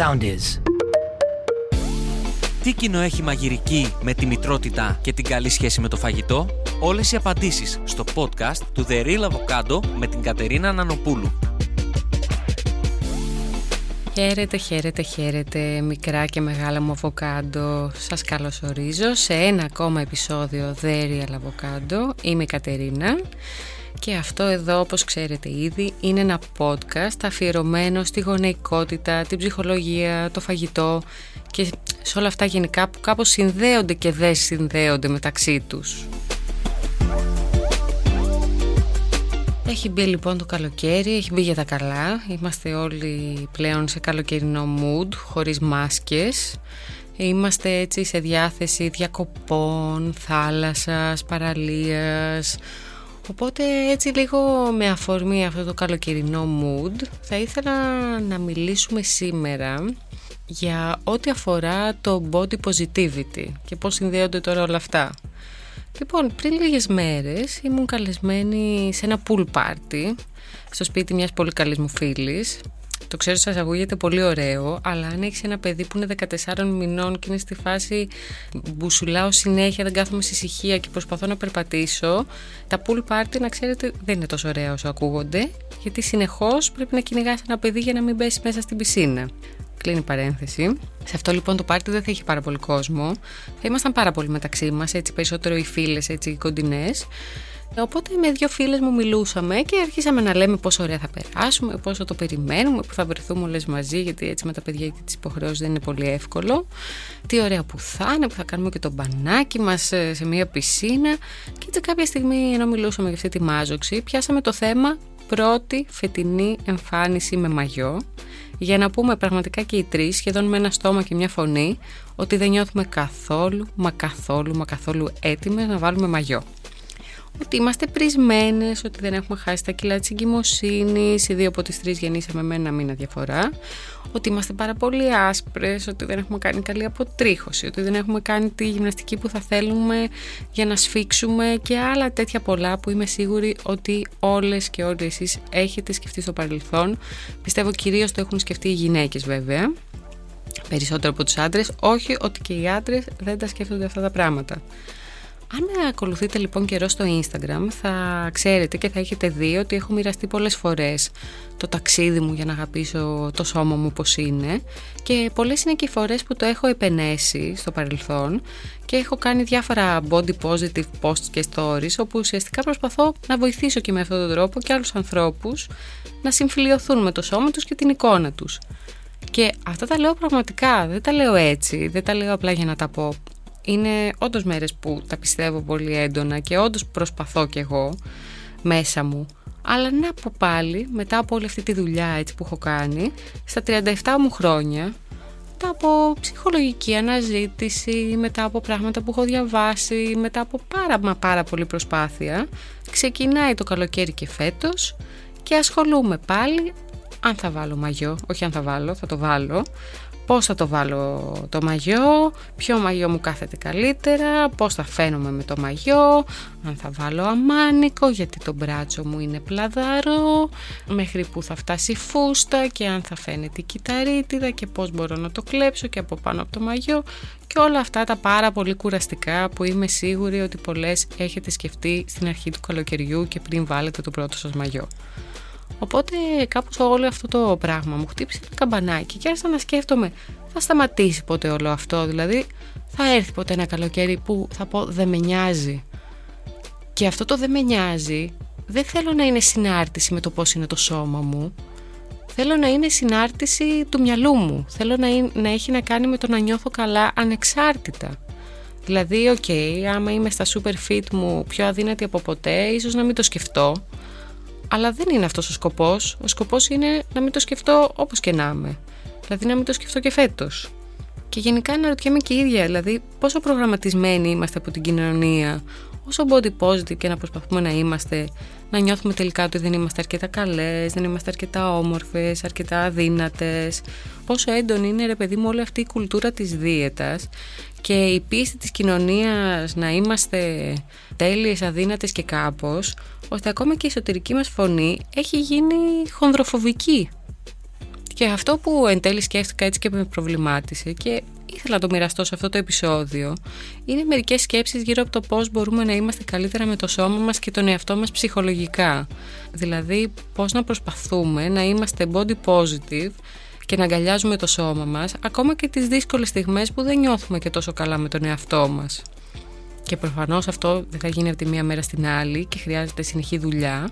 sound is. Τι κοινό έχει μαγειρική με τη μητρότητα και την καλή σχέση με το φαγητό; Όλες οι απαντήσεις στο podcast του The Real Avocado με την Κατερίνα Νανοπούλου. Χαίρετε, χαίρετε, χαίρετε, μικρά και μεγάλα μου αβοκάντο. Σας καλωσορίζω σε ένα ακόμα επεισόδιο The Real Avocado. Είμαι η Κατερίνα και αυτό εδώ, όπως ξέρετε ήδη, είναι ένα podcast αφιερωμένο στη γονεϊκότητα, την ψυχολογία, το φαγητό και σε όλα αυτά γενικά που κάπως συνδέονται και δεν συνδέονται μεταξύ τους. Έχει μπει λοιπόν το καλοκαίρι, έχει μπει για τα καλά. Είμαστε όλοι πλέον σε καλοκαιρινό mood, χωρίς μάσκες. Είμαστε έτσι σε διάθεση διακοπών, θάλασσας, παραλίας. Οπότε έτσι λίγο με αφορμή αυτό το καλοκαιρινό mood θα ήθελα να μιλήσουμε σήμερα για ό,τι αφορά το body positivity και πώς συνδέονται τώρα όλα αυτά. Λοιπόν, πριν λίγες μέρες ήμουν καλεσμένη σε ένα pool party στο σπίτι μιας πολύ καλής μου φίλης. Το ξέρω σας ακούγεται πολύ ωραίο, αλλά αν έχεις ένα παιδί που είναι 14 μηνών και είναι στη φάση μπουσουλάω συνέχεια, δεν κάθομαι σε ησυχία και προσπαθώ να περπατήσω, τα pool party να ξέρετε δεν είναι τόσο ωραία όσο ακούγονται, γιατί συνεχώς πρέπει να κυνηγάς ένα παιδί για να μην πέσει μέσα στην πισίνα. Κλείνει παρένθεση. Σε αυτό λοιπόν το πάρτι δεν θα είχε πάρα πολύ κόσμο. Θα ήμασταν πάρα πολύ μεταξύ μας, έτσι περισσότερο οι φίλες, έτσι οι κοντινές. Οπότε με δύο φίλες μου μιλούσαμε και αρχίσαμε να λέμε πόσο ωραία θα περάσουμε, πόσο το περιμένουμε, που θα βρεθούμε όλες μαζί, γιατί έτσι με τα παιδιά και τις υποχρεώσεις δεν είναι πολύ εύκολο. Τι ωραία που θα είναι, που θα κάνουμε και το μπανάκι μας σε μια πισίνα. Και έτσι κάποια στιγμή, ενώ μιλούσαμε για αυτή τη μάζοξη, πιάσαμε το θέμα πρώτη φετινή εμφάνιση με μαγιό για να πούμε πραγματικά και οι τρεις σχεδόν με ένα στόμα και μια φωνή ότι δεν νιώθουμε καθόλου, μα καθόλου, μα καθόλου έτοιμες να βάλουμε μαγιό ότι είμαστε πρισμένες, ότι δεν έχουμε χάσει τα κιλά της εγκυμοσύνης, οι δύο από τις τρεις γεννήσαμε με ένα μήνα διαφορά, ότι είμαστε πάρα πολύ άσπρες, ότι δεν έχουμε κάνει καλή αποτρίχωση, ότι δεν έχουμε κάνει τη γυμναστική που θα θέλουμε για να σφίξουμε και άλλα τέτοια πολλά που είμαι σίγουρη ότι όλες και όλοι εσείς έχετε σκεφτεί στο παρελθόν. Πιστεύω κυρίως το έχουν σκεφτεί οι γυναίκες βέβαια, περισσότερο από τους άντρες, όχι ότι και οι άντρες δεν τα σκέφτονται αυτά τα πράγματα. Αν με ακολουθείτε λοιπόν καιρό στο Instagram θα ξέρετε και θα έχετε δει ότι έχω μοιραστεί πολλές φορές το ταξίδι μου για να αγαπήσω το σώμα μου πως είναι και πολλές είναι και οι φορές που το έχω επενέσει στο παρελθόν και έχω κάνει διάφορα body positive posts και stories όπου ουσιαστικά προσπαθώ να βοηθήσω και με αυτόν τον τρόπο και άλλους ανθρώπους να συμφιλειωθούν με το σώμα τους και την εικόνα τους. Και αυτά τα λέω πραγματικά, δεν τα λέω έτσι, δεν τα λέω απλά για να τα πω είναι όντως μέρες που τα πιστεύω πολύ έντονα και όντως προσπαθώ κι εγώ μέσα μου. Αλλά να πω πάλι, μετά από όλη αυτή τη δουλειά έτσι που έχω κάνει, στα 37 μου χρόνια, μετά από ψυχολογική αναζήτηση, μετά από πράγματα που έχω διαβάσει, μετά από πάρα μα πάρα πολύ προσπάθεια, ξεκινάει το καλοκαίρι και φέτος και ασχολούμαι πάλι αν θα βάλω μαγιό, όχι αν θα βάλω, θα το βάλω, πώς θα το βάλω το μαγιό, ποιο μαγιό μου κάθεται καλύτερα, πώς θα φαίνομαι με το μαγιό, αν θα βάλω αμάνικο γιατί το μπράτσο μου είναι πλαδαρό, μέχρι που θα φτάσει η φούστα και αν θα φαίνεται η κυταρίτιδα και πώς μπορώ να το κλέψω και από πάνω από το μαγιό και όλα αυτά τα πάρα πολύ κουραστικά που είμαι σίγουρη ότι πολλές έχετε σκεφτεί στην αρχή του καλοκαιριού και πριν βάλετε το πρώτο σας μαγιό. Οπότε κάπως όλο αυτό το πράγμα μου χτύπησε ένα καμπανάκι και άρχισα να σκέφτομαι θα σταματήσει ποτέ όλο αυτό, δηλαδή θα έρθει ποτέ ένα καλοκαίρι που θα πω δεν με νοιάζει. Και αυτό το δεν με νοιάζει δεν θέλω να είναι συνάρτηση με το πώς είναι το σώμα μου, θέλω να είναι συνάρτηση του μυαλού μου, θέλω να, να έχει να κάνει με το να νιώθω καλά ανεξάρτητα. Δηλαδή, OK, okay, άμα είμαι στα super fit μου πιο αδύνατη από ποτέ, ίσως να μην το σκεφτώ, αλλά δεν είναι αυτός ο σκοπός. Ο σκοπός είναι να μην το σκεφτώ όπως και να είμαι. Δηλαδή να μην το σκεφτώ και φέτος. Και γενικά αναρωτιέμαι και η ίδια, δηλαδή πόσο προγραμματισμένοι είμαστε από την κοινωνία, όσο body positive και να προσπαθούμε να είμαστε, να νιώθουμε τελικά ότι δεν είμαστε αρκετά καλές, δεν είμαστε αρκετά όμορφες, αρκετά αδύνατες, πόσο έντονη είναι ρε παιδί μου όλη αυτή η κουλτούρα της δίαιτας και η πίστη της κοινωνίας να είμαστε τέλειες, αδύνατες και κάπως, ώστε ακόμα και η εσωτερική μας φωνή έχει γίνει χονδροφοβική. Και αυτό που εν τέλει σκέφτηκα έτσι και με προβλημάτισε και ήθελα να το μοιραστώ σε αυτό το επεισόδιο είναι μερικές σκέψεις γύρω από το πώς μπορούμε να είμαστε καλύτερα με το σώμα μας και τον εαυτό μας ψυχολογικά. Δηλαδή πώς να προσπαθούμε να είμαστε body positive και να αγκαλιάζουμε το σώμα μας ακόμα και τις δύσκολες στιγμές που δεν νιώθουμε και τόσο καλά με τον εαυτό μας. Και προφανώς αυτό δεν θα γίνει από τη μία μέρα στην άλλη και χρειάζεται συνεχή δουλειά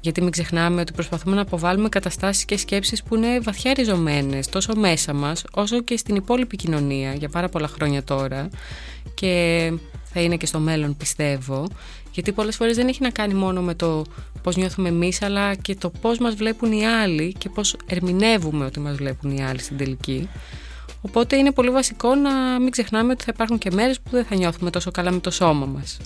γιατί μην ξεχνάμε ότι προσπαθούμε να αποβάλουμε καταστάσεις και σκέψεις που είναι βαθιά ριζωμένες τόσο μέσα μας όσο και στην υπόλοιπη κοινωνία για πάρα πολλά χρόνια τώρα και θα είναι και στο μέλλον πιστεύω γιατί πολλές φορές δεν έχει να κάνει μόνο με το πώς νιώθουμε εμείς αλλά και το πώς μας βλέπουν οι άλλοι και πώς ερμηνεύουμε ότι μας βλέπουν οι άλλοι στην τελική. Οπότε είναι πολύ βασικό να μην ξεχνάμε ότι θα υπάρχουν και μέρες που δεν θα νιώθουμε τόσο καλά με το σώμα μας.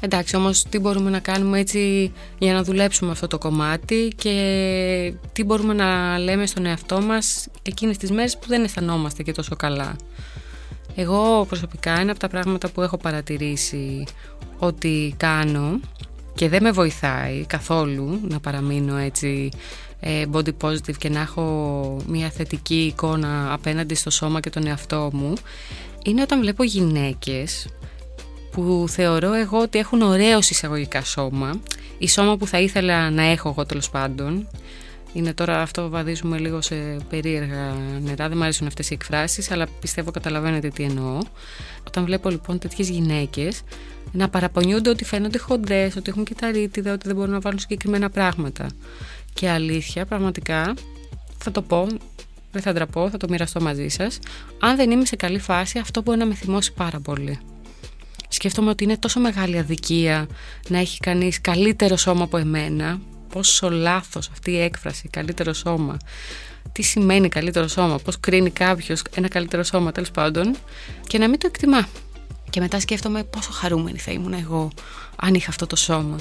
Εντάξει όμως τι μπορούμε να κάνουμε έτσι για να δουλέψουμε αυτό το κομμάτι και τι μπορούμε να λέμε στον εαυτό μας εκείνες τις μέρες που δεν αισθανόμαστε και τόσο καλά. Εγώ προσωπικά είναι από τα πράγματα που έχω παρατηρήσει ότι κάνω και δεν με βοηθάει καθόλου να παραμείνω έτσι ε, body positive και να έχω μια θετική εικόνα απέναντι στο σώμα και τον εαυτό μου είναι όταν βλέπω γυναίκες που θεωρώ εγώ ότι έχουν ωραίο εισαγωγικά σώμα η σώμα που θα ήθελα να έχω εγώ τέλος πάντων είναι τώρα αυτό βαδίζουμε λίγο σε περίεργα νερά. Δεν μου αρέσουν αυτές οι εκφράσεις αλλά πιστεύω καταλαβαίνετε τι εννοώ. Όταν βλέπω λοιπόν τέτοιες γυναίκες να παραπονιούνται ότι φαίνονται χοντρές ότι έχουν και τα ρίτιδα, ότι δεν μπορούν να βάλουν συγκεκριμένα πράγματα. Και αλήθεια πραγματικά θα το πω δεν θα ντραπώ, θα το μοιραστώ μαζί σας. Αν δεν είμαι σε καλή φάση αυτό μπορεί να με θυμώσει πάρα πολύ. Σκέφτομαι ότι είναι τόσο μεγάλη αδικία να έχει κανείς καλύτερο σώμα από εμένα πόσο λάθος αυτή η έκφραση καλύτερο σώμα τι σημαίνει καλύτερο σώμα, πώς κρίνει κάποιος ένα καλύτερο σώμα τέλος πάντων και να μην το εκτιμά και μετά σκέφτομαι πόσο χαρούμενη θα ήμουν εγώ αν είχα αυτό το σώμα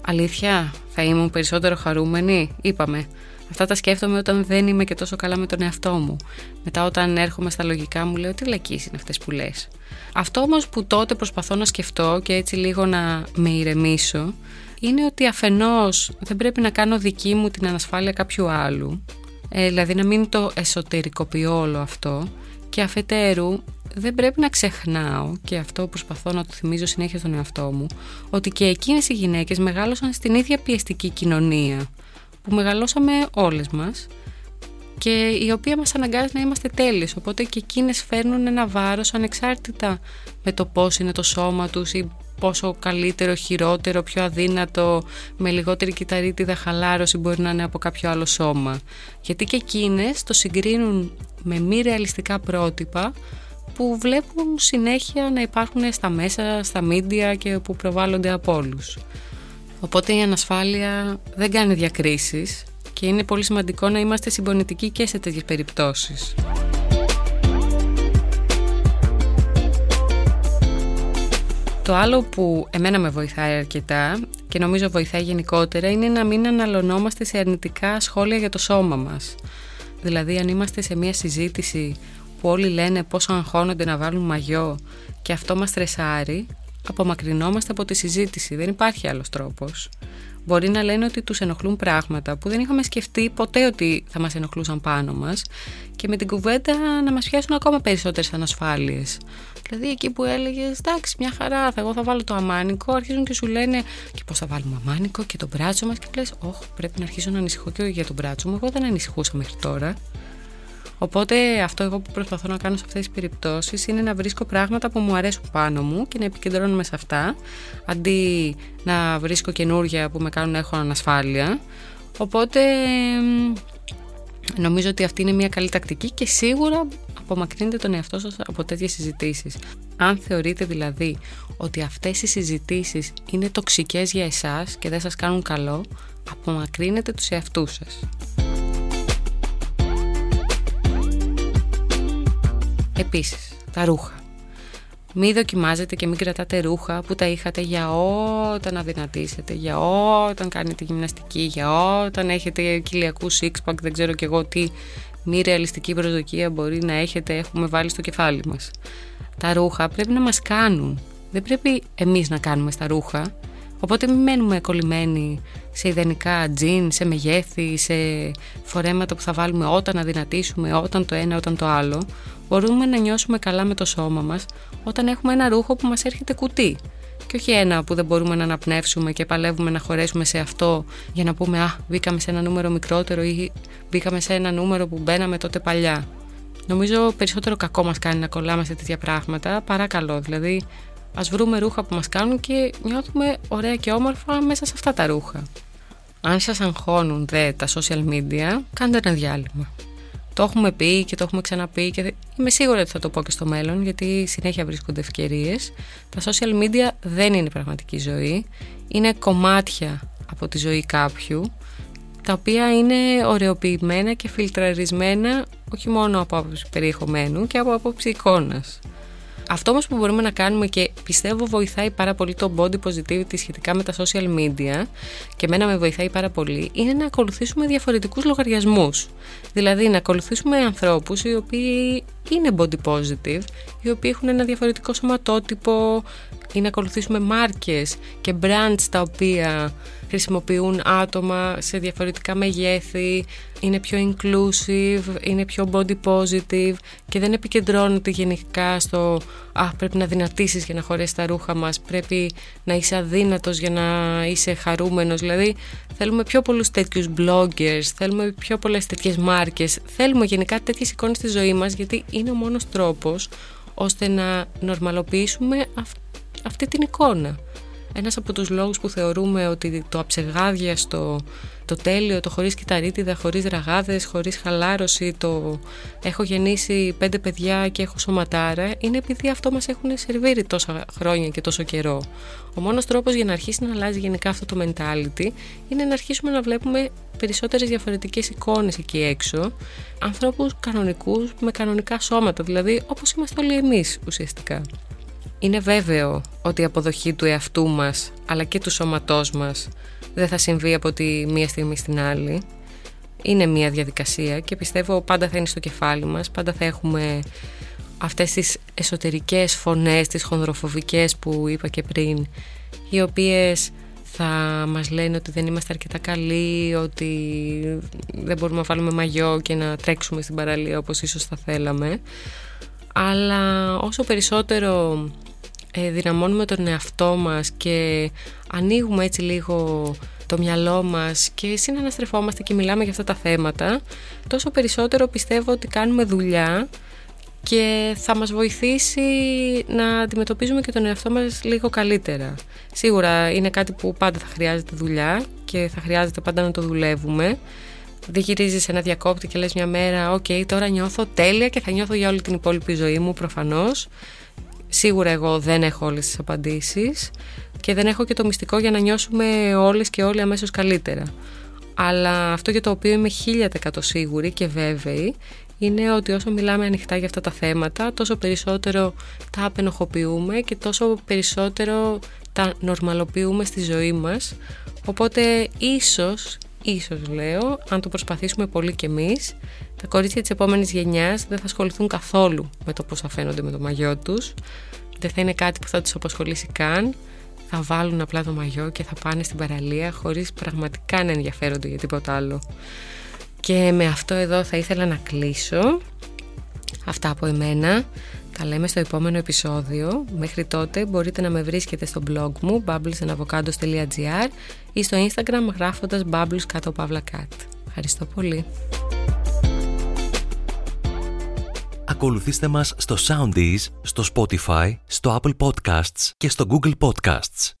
αλήθεια θα ήμουν περισσότερο χαρούμενη είπαμε Αυτά τα σκέφτομαι όταν δεν είμαι και τόσο καλά με τον εαυτό μου. Μετά όταν έρχομαι στα λογικά μου λέω τι λακείς είναι αυτές που λες. Αυτό όμως που τότε προσπαθώ να σκεφτώ και έτσι λίγο να με ηρεμήσω είναι ότι αφενός δεν πρέπει να κάνω δική μου την ανασφάλεια κάποιου άλλου ε, δηλαδή να μην το εσωτερικοποιώ όλο αυτό και αφετέρου δεν πρέπει να ξεχνάω και αυτό προσπαθώ να το θυμίζω συνέχεια στον εαυτό μου ότι και εκείνες οι γυναίκες μεγάλωσαν στην ίδια πιεστική κοινωνία που μεγαλώσαμε όλες μας και η οποία μας αναγκάζει να είμαστε τέλειες. Οπότε και εκείνες φέρνουν ένα βάρος ανεξάρτητα με το πώς είναι το σώμα τους ή πόσο καλύτερο, χειρότερο, πιο αδύνατο, με λιγότερη κυταρίτιδα χαλάρωση μπορεί να είναι από κάποιο άλλο σώμα. Γιατί και εκείνες το συγκρίνουν με μη ρεαλιστικά πρότυπα που βλέπουν συνέχεια να υπάρχουν στα μέσα, στα μίντια και που προβάλλονται από όλους. Οπότε η ανασφάλεια δεν κάνει διακρίσεις και είναι πολύ σημαντικό να είμαστε συμπονητικοί και σε τέτοιες περιπτώσεις. Το άλλο που εμένα με βοηθάει αρκετά και νομίζω βοηθάει γενικότερα είναι να μην αναλωνόμαστε σε αρνητικά σχόλια για το σώμα μας. Δηλαδή αν είμαστε σε μια συζήτηση που όλοι λένε πόσο αγχώνονται να βάλουν μαγιό και αυτό μας στρεσάρει, απομακρυνόμαστε από τη συζήτηση. Δεν υπάρχει άλλος τρόπος. Μπορεί να λένε ότι τους ενοχλούν πράγματα που δεν είχαμε σκεφτεί ποτέ ότι θα μας ενοχλούσαν πάνω μας και με την κουβέντα να μας πιάσουν ακόμα περισσότερες ανασφάλειες. Δηλαδή εκεί που έλεγες, εντάξει, μια χαρά, θα, εγώ θα βάλω το αμάνικο, αρχίζουν και σου λένε και πώς θα βάλουμε αμάνικο και το μπράτσο μας. Και λες, Όχι, πρέπει να αρχίσω να ανησυχώ και για το μπράτσο μου. Εγώ δεν ανησυχούσα μέχρι τώρα. Οπότε αυτό εγώ που προσπαθώ να κάνω σε αυτές τις περιπτώσεις είναι να βρίσκω πράγματα που μου αρέσουν πάνω μου και να επικεντρώνομαι σε αυτά αντί να βρίσκω καινούργια που με κάνουν να έχω ανασφάλεια. Οπότε νομίζω ότι αυτή είναι μια καλή τακτική και σίγουρα απομακρύνετε τον εαυτό σας από τέτοιες συζητήσεις. Αν θεωρείτε δηλαδή ότι αυτές οι συζητήσεις είναι τοξικές για εσάς και δεν σας κάνουν καλό, απομακρύνετε τους εαυτούς σας. Επίσης, τα ρούχα. Μην δοκιμάζετε και μην κρατάτε ρούχα που τα είχατε για όταν αδυνατήσετε, για όταν κάνετε γυμναστική, για όταν έχετε κοιλιακού six δεν ξέρω και εγώ τι μη ρεαλιστική προσδοκία μπορεί να έχετε, έχουμε βάλει στο κεφάλι μας. Τα ρούχα πρέπει να μας κάνουν. Δεν πρέπει εμείς να κάνουμε στα ρούχα. Οπότε μην μένουμε κολλημένοι σε ιδανικά τζιν, σε μεγέθη, σε φορέματα που θα βάλουμε όταν αδυνατήσουμε, όταν το ένα, όταν το άλλο. Μπορούμε να νιώσουμε καλά με το σώμα μας όταν έχουμε ένα ρούχο που μας έρχεται κουτί και όχι ένα που δεν μπορούμε να αναπνεύσουμε και παλεύουμε να χωρέσουμε σε αυτό για να πούμε «Α, μπήκαμε σε ένα νούμερο μικρότερο» ή «Μπήκαμε σε ένα νούμερο που μπαίναμε τότε παλιά». Νομίζω περισσότερο κακό μας κάνει να κολλάμε σε τέτοια πράγματα παρά καλό. Δηλαδή, ας βρούμε ρούχα που μας κάνουν και νιώθουμε ωραία και όμορφα μέσα σε αυτά τα ρούχα. Αν σας αγχώνουν δε τα social media, κάντε ένα διάλειμμα. Το έχουμε πει και το έχουμε ξαναπεί και είμαι σίγουρη ότι θα το πω και στο μέλλον γιατί συνέχεια βρίσκονται ευκαιρίες. Τα social media δεν είναι πραγματική ζωή. Είναι κομμάτια από τη ζωή κάποιου τα οποία είναι ωρεοποιημένα και φιλτραρισμένα όχι μόνο από άποψη περιεχομένου και από άποψη εικόνας. Αυτό όμως που μπορούμε να κάνουμε και πιστεύω βοηθάει πάρα πολύ το body positivity σχετικά με τα social media και εμένα με βοηθάει πάρα πολύ είναι να ακολουθήσουμε διαφορετικούς λογαριασμούς. Δηλαδή να ακολουθήσουμε ανθρώπους οι οποίοι είναι body positive, οι οποίοι έχουν ένα διαφορετικό σωματότυπο ή να ακολουθήσουμε μάρκες και brands τα οποία χρησιμοποιούν άτομα σε διαφορετικά μεγέθη, είναι πιο inclusive, είναι πιο body positive και δεν επικεντρώνεται γενικά στο «Α, πρέπει να δυνατήσεις για να χωρέσεις τα ρούχα μας, πρέπει να είσαι αδύνατος για να είσαι χαρούμενος». Δηλαδή θέλουμε πιο πολλούς τέτοιους bloggers, θέλουμε πιο πολλές τέτοιες μάρκες, θέλουμε γενικά τέτοιες εικόνες στη ζωή μας γιατί είναι ο μόνος τρόπος ώστε να νορμαλοποιήσουμε αυτή την εικόνα. Ένας από τους λόγους που θεωρούμε ότι το αψεγάδιαστο, το τέλειο, το χωρίς κυταρίτιδα, χωρίς ραγάδες, χωρίς χαλάρωση, το έχω γεννήσει πέντε παιδιά και έχω σωματάρα, είναι επειδή αυτό μας έχουν σερβίρει τόσα χρόνια και τόσο καιρό. Ο μόνος τρόπος για να αρχίσει να αλλάζει γενικά αυτό το mentality είναι να αρχίσουμε να βλέπουμε περισσότερες διαφορετικές εικόνες εκεί έξω, ανθρώπους κανονικούς με κανονικά σώματα, δηλαδή όπως είμαστε όλοι εμείς ουσιαστικά. Είναι βέβαιο ότι η αποδοχή του εαυτού μας αλλά και του σώματός μας δεν θα συμβεί από τη μία στιγμή στην άλλη. Είναι μία διαδικασία και πιστεύω πάντα θα είναι στο κεφάλι μας, πάντα θα έχουμε αυτές τις εσωτερικές φωνές, τις χονδροφοβικές που είπα και πριν, οι οποίες θα μας λένε ότι δεν είμαστε αρκετά καλοί, ότι δεν μπορούμε να βάλουμε μαγιό και να τρέξουμε στην παραλία όπως ίσως θα θέλαμε. Αλλά όσο περισσότερο ε, δυναμώνουμε τον εαυτό μας και ανοίγουμε έτσι λίγο το μυαλό μας και συναναστρεφόμαστε και μιλάμε για αυτά τα θέματα τόσο περισσότερο πιστεύω ότι κάνουμε δουλειά και θα μας βοηθήσει να αντιμετωπίζουμε και τον εαυτό μας λίγο καλύτερα. Σίγουρα είναι κάτι που πάντα θα χρειάζεται δουλειά και θα χρειάζεται πάντα να το δουλεύουμε. Δεν γυρίζεις ένα διακόπτη και λες μια μέρα «ΟΚ, τώρα νιώθω τέλεια και θα νιώθω για όλη την υπόλοιπη ζωή μου προφανώς». Σίγουρα εγώ δεν έχω όλες τις απαντήσεις και δεν έχω και το μυστικό για να νιώσουμε όλες και όλοι αμέσως καλύτερα. Αλλά αυτό για το οποίο είμαι 1000% σίγουρη και βέβαιη είναι ότι όσο μιλάμε ανοιχτά για αυτά τα θέματα τόσο περισσότερο τα απενοχοποιούμε και τόσο περισσότερο τα νορμαλοποιούμε στη ζωή μας οπότε ίσως, ίσως λέω, αν το προσπαθήσουμε πολύ κι εμείς τα κορίτσια της επόμενης γενιάς δεν θα ασχοληθούν καθόλου με το πώς θα φαίνονται με το μαγιό τους. Δεν θα είναι κάτι που θα τους απασχολήσει καν. Θα βάλουν απλά το μαγιό και θα πάνε στην παραλία χωρίς πραγματικά να ενδιαφέρονται για τίποτα άλλο. Και με αυτό εδώ θα ήθελα να κλείσω. Αυτά από εμένα. Τα λέμε στο επόμενο επεισόδιο. Μέχρι τότε μπορείτε να με βρίσκετε στο blog μου bubblesandavocados.gr ή στο instagram γράφοντας bubbles κάτω παύλα Ευχαριστώ πολύ. Ακολουθήστε μας στο Soundees, στο Spotify, στο Apple Podcasts και στο Google Podcasts.